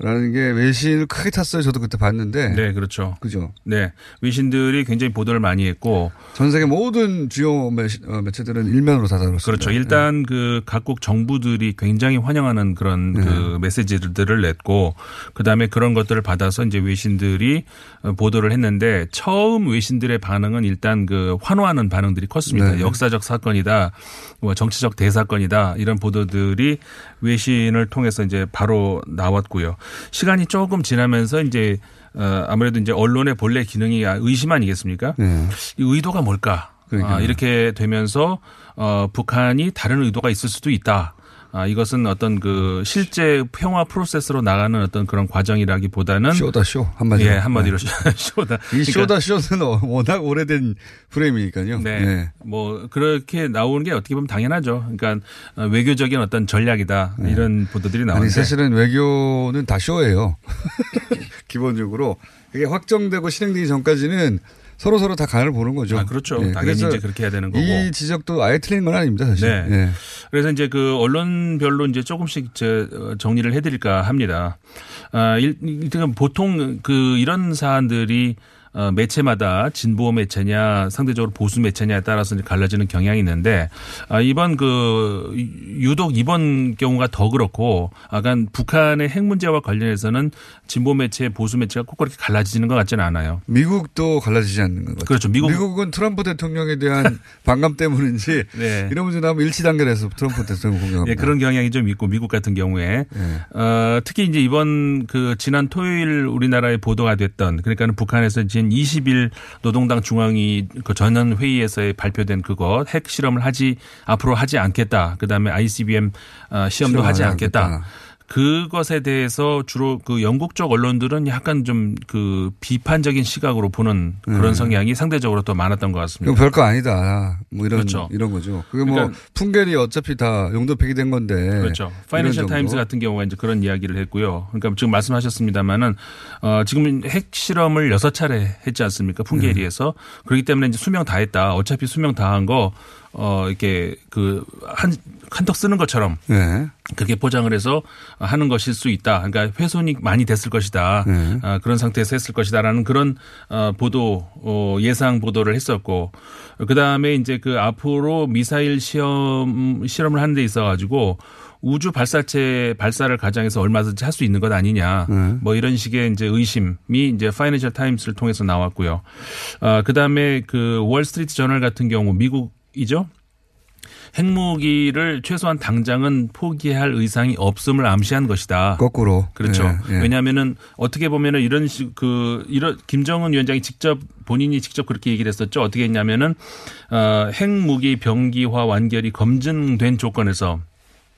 라는 게 외신을 크게 탔어요. 저도 그때 봤는데. 네, 그렇죠. 그죠. 네. 외신들이 굉장히 보도를 많이 했고. 전 세계 모든 주요 매체, 어, 매체들은 일면으로 다 다뤘습니다. 그렇죠. 일단 그 각국 정부들이 굉장히 환영하는 그런 네. 그 메시지들을 냈고 그다음에 그런 것들을 받아서 이제 외신들이 어, 보도를 했는데 처음 외신들의 반응은 일단 그 환호하는 반응들이 컸습니다. 네. 역사적 사건이다. 뭐 정치적 대사건이다. 이런 보도들이 외신을 통해서 이제 바로 나왔고요. 시간이 조금 지나면서 이제 어 아무래도 이제 언론의 본래 기능이 의심 아니겠습니까? 네. 이 의도가 뭘까? 아, 이렇게 되면서 어 북한이 다른 의도가 있을 수도 있다. 아, 이것은 어떤 그 실제 평화 프로세스로 나가는 어떤 그런 과정이라기보다는 쇼다 쇼 한마디로. 예, 한마디로 네. 쇼다. 이 그러니까 쇼다 쇼는 어, 워낙 오래된 프레임이니까요. 네. 뭐 그렇게 나오는 게 어떻게 보면 당연하죠. 그러니까 어, 외교적인 어떤 전략이다. 이런 보도들이 네. 나오는데 사실은 외교는 다 쇼예요. 기본적으로 이게 확정되고 실행되기 전까지는 서로 서로 다 간을 보는 거죠. 아, 그렇죠. 예, 당연히 이제 그렇게 해야 되는 거고. 이 지적도 아예 틀린 건 아닙니다, 사실. 네. 예. 그래서 이제 그 언론별로 이제 조금씩 저 어, 정리를 해드릴까 합니다. 아, 일- 일단 보통 그 이런 사안들이 어, 매체마다 진보 매체냐 상대적으로 보수 매체냐에 따라서 갈라지는 경향이 있는데 아, 이번 그 유독 이번 경우가 더 그렇고 아간 북한의 핵 문제와 관련해서는 진보 매체 보수 매체가 꼭 그렇게 갈라지는 것 같지는 않아요. 미국도 갈라지지 않는 것 같아요. 그렇죠. 미국 은 트럼프 대통령에 대한 반감 때문인지 네. 이런 문제 나오면 일치 단결해서 트럼프 대통령 공격합니다. 예, 그런 경향이 좀 있고 미국 같은 경우에 예. 어, 특히 이제 이번 그 지난 토요일 우리나라에 보도가 됐던 그러니까는 북한에서 지난 20일 노동당 중앙위 그 전원 회의에서 발표된 그거 핵 실험을 하지 앞으로 하지 않겠다. 그다음에 ICBM 어, 시험도 하지 않겠다. 않겠다. 그것에 대해서 주로 그 영국 쪽 언론들은 약간 좀 그 비판적인 시각으로 보는 그런 음. 성향이 상대적으로 더 많았던 것 같습니다. 이건 별거 아니다. 뭐 이런 그렇죠. 이런 거죠. 그게 뭐 그러니까- 풍계리 어차피 다 용도 폐기된 건데. 그렇죠. 파이낸셜. 타임스 같은 경우가 이제 그런 이야기를 했고요. 그러니까 지금 말씀하셨습니다마는 어 지금 핵 실험을 여섯 차례 했지 않습니까? 풍계리에서 그렇기 때문에 이제 수명 다 했다. 어차피 수명 다 한 거 어 이렇게 그한 한턱 쓰는 것처럼 네. 그렇게 포장을 해서 하는 것일 수 있다. 그러니까 훼손이 많이 됐을 것이다. 네. 아, 그런 상태에서 했을 것이다라는 그런 어, 보도 어, 예상 보도를 했었고 그 다음에 이제 그 앞으로 미사일 시험 실험을 하는 데 있어 가지고 우주 발사체 발사를 가장해서 얼마든지 할 수 있는 것 아니냐. 네. 뭐 이런 식의 이제 의심이 이제 파이낸셜 타임스를 통해서 나왔고요. 어, 그 다음에 그 월스트리트 저널 같은 경우 미국 이죠. 핵무기를 최소한 당장은 포기할 의향이 없음을 암시한 것이다. 거꾸로. 그렇죠. 예, 예. 왜냐하면은 어떻게 보면은 이런 식 그 이런 김정은 위원장이 직접 본인이 직접 그렇게 얘기를 했었죠. 어떻게 했냐면은 어 핵무기 병기화 완결이 검증된 조건에서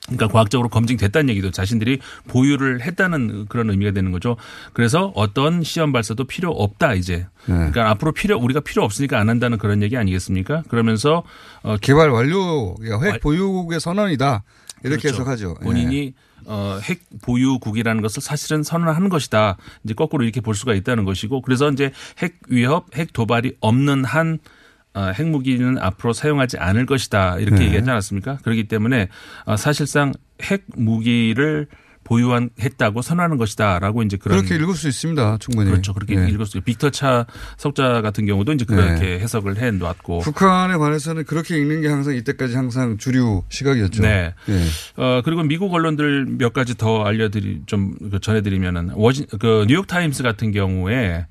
그러니까 과학적으로 검증됐다는 얘기도 자신들이 보유를 했다는 그런 의미가 되는 거죠. 그래서 어떤 시험 발사도 필요 없다 이제. 네. 그러니까 앞으로 필요 우리가 필요 없으니까 안 한다는 그런 얘기 아니겠습니까? 그러면서 어 개발 완료, 그러니까 핵 보유국의 선언이다. 이렇게 그렇죠. 해석하죠. 예. 본인이 어, 핵 보유국이라는 것을 사실은 선언하는 것이다. 이제 거꾸로 이렇게 볼 수가 있다는 것이고 그래서 이제 핵 위협, 핵 도발이 없는 한 어, 핵무기는 앞으로 사용하지 않을 것이다. 이렇게 네. 얘기하지 않았습니까? 그렇기 때문에 어, 사실상 핵무기를 보유한 했다고 선언하는 것이다라고 이제 그런 그렇게 읽을 수 있습니다. 충분히. 그렇죠. 그렇게 예. 읽을 수 있어요. 빅터 차 석좌 같은 경우도 이제 그렇게 해석을 해 놨고 북한에 관해서는 그렇게 읽는 게 항상 이때까지 항상 주류 시각이었죠. 네. 예. 어, 그리고 미국 언론들 몇 가지 더 알려드리, 좀 그 전해드리면은, 워진, 그, 뉴욕 타임스 같은 경우에,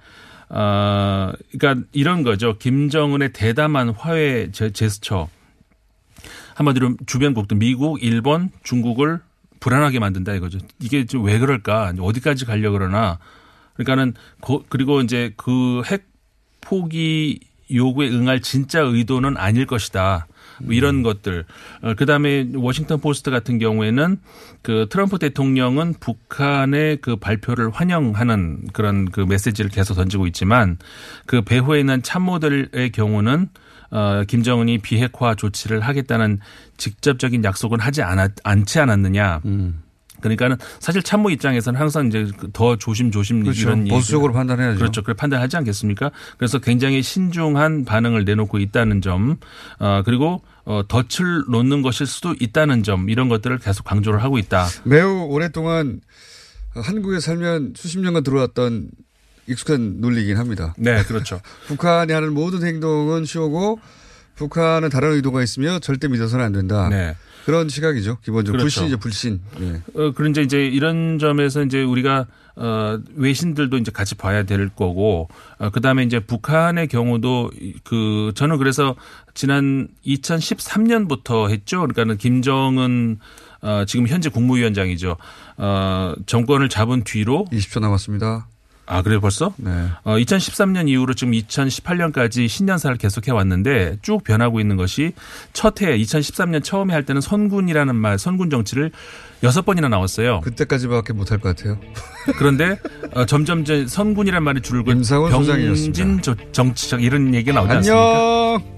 어, 그러니까 이런 거죠. 김정은의 대담한 화해 제, 제스처. 한마디로 주변국도 미국, 일본, 중국을 불안하게 만든다 이거죠. 이게 좀 왜 그럴까? 어디까지 가려 그러나. 그러니까는, 고- 그리고 이제 그 핵 포기 요구에 응할 진짜 의도는 아닐 것이다. 뭐 이런 것들. 어, 그다음에 워싱턴 포스트 같은 경우에는 그 트럼프 대통령은 북한의 그 발표를 환영하는 그런 그 메시지를 계속 던지고 있지만 그 배후에 있는 참모들의 경우는 어, 김정은이 비핵화 조치를 하겠다는 직접적인 약속은 하지 않았, 않지 않았느냐. 그러니까는 사실 참모 입장에서는 항상 이제 그더 조심조심 그렇죠. 이런 보수적으로 판단해야죠. 그렇죠. 그걸 판단하지 않겠습니까? 그래서 굉장히 신중한 반응을 내놓고 있다는 점, 어, 그리고 어, 덫을 놓는 것일 수도 있다는 점 이런 것들을 계속 강조를 하고 있다. 매우 오랫동안 한국에 살면 수십 년간 들어왔던 익숙한 논리이긴 합니다. 네, 그렇죠. 북한이 하는 모든 행동은 쇼고 북한은 다른 의도가 있으며 절대 믿어서는 안 된다. 네. 그런 시각이죠. 기본적으로 그렇죠. 불신이죠, 불신. 예. 어, 그런데 이제 이런 점에서 이제 우리가 어, 외신들도 이제 같이 봐야 될 거고, 어, 그 다음에 이제 북한의 경우도 이- 그, 저는 그래서 지난 2013년부터 했죠. 그러니까는 김정은 어, 지금 현재 국무위원장이죠. 어, 정권을 잡은 뒤로 20초 남았습니다. 아, 그래요 벌써? 네. 어, 2013년 이후로 지금 2018년까지 신년사를 계속해 왔는데 쭉 변하고 있는 것이 첫 해 2013년 처음에 할 때는 선군이라는 말, 선군 정치를 여섯 번이나 나왔어요. 그때까지밖에 못할 것 같아요. 그런데 어, 점점 선군이라는 말이 줄고 임상훈 소장이었습니다. 병진 저- 정치적 이런 얘기가 나오지 않습니까? 안녕.